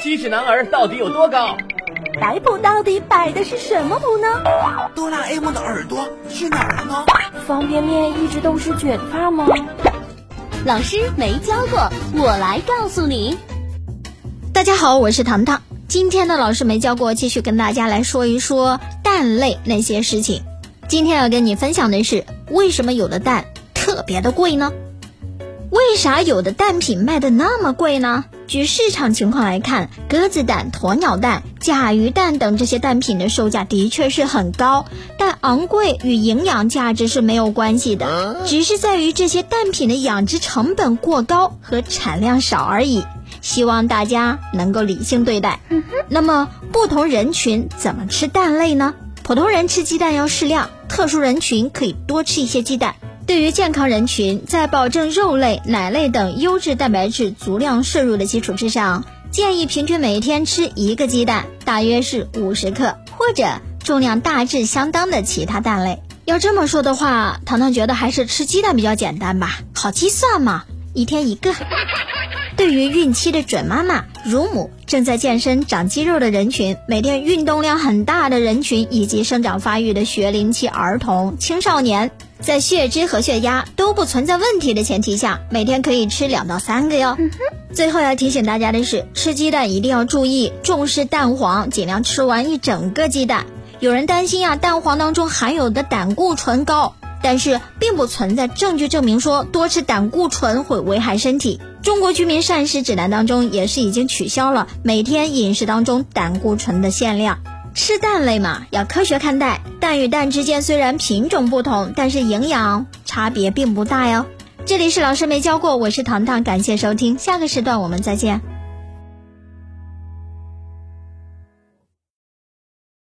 七尺男儿到底有多高？摆谱到底摆的是什么谱呢？哆啦 A 梦的耳朵去哪儿了呢？方便面一直都是卷发吗？老师没教过，我来告诉你。大家好，我是糖糖。今天的老师没教过，继续跟大家来说一说蛋类那些事情。今天要跟你分享的是，为什么有的蛋特别的贵呢？为啥有的蛋品卖的那么贵呢？据市场情况来看，鸽子蛋、鸵鸟蛋、甲鱼蛋等这些蛋品的售价的确是很高，但昂贵与营养价值是没有关系的，只是在于这些蛋品的养殖成本过高和产量少而已。希望大家能够理性对待。那么，不同人群怎么吃蛋类呢？普通人吃鸡蛋要适量，特殊人群可以多吃一些鸡蛋。对于健康人群，在保证肉类、奶类等优质蛋白质足量摄入的基础之上，建议平均每天吃一个鸡蛋，大约是五十克，或者重量大致相当的其他蛋类。要这么说的话，糖糖觉得还是吃鸡蛋比较简单吧，好计算嘛，一天一个。对于孕期的准妈妈、乳母、正在健身长肌肉的人群、每天运动量很大的人群，以及生长发育的学龄期儿童、青少年，在血脂和血压都不存在问题的前提下，每天可以吃两到三个哟。最后要提醒大家的是，吃鸡蛋一定要注意重视蛋黄，尽量吃完一整个鸡蛋。有人担心啊，蛋黄当中含有的胆固醇高。但是并不存在证据证明说多吃胆固醇会危害身体。中国居民膳食指南当中也是已经取消了每天饮食当中胆固醇的限量。吃蛋类嘛，要科学看待。蛋与蛋之间虽然品种不同，但是营养差别并不大哟。这里是老师没教过，我是糖糖，感谢收听，下个时段我们再见。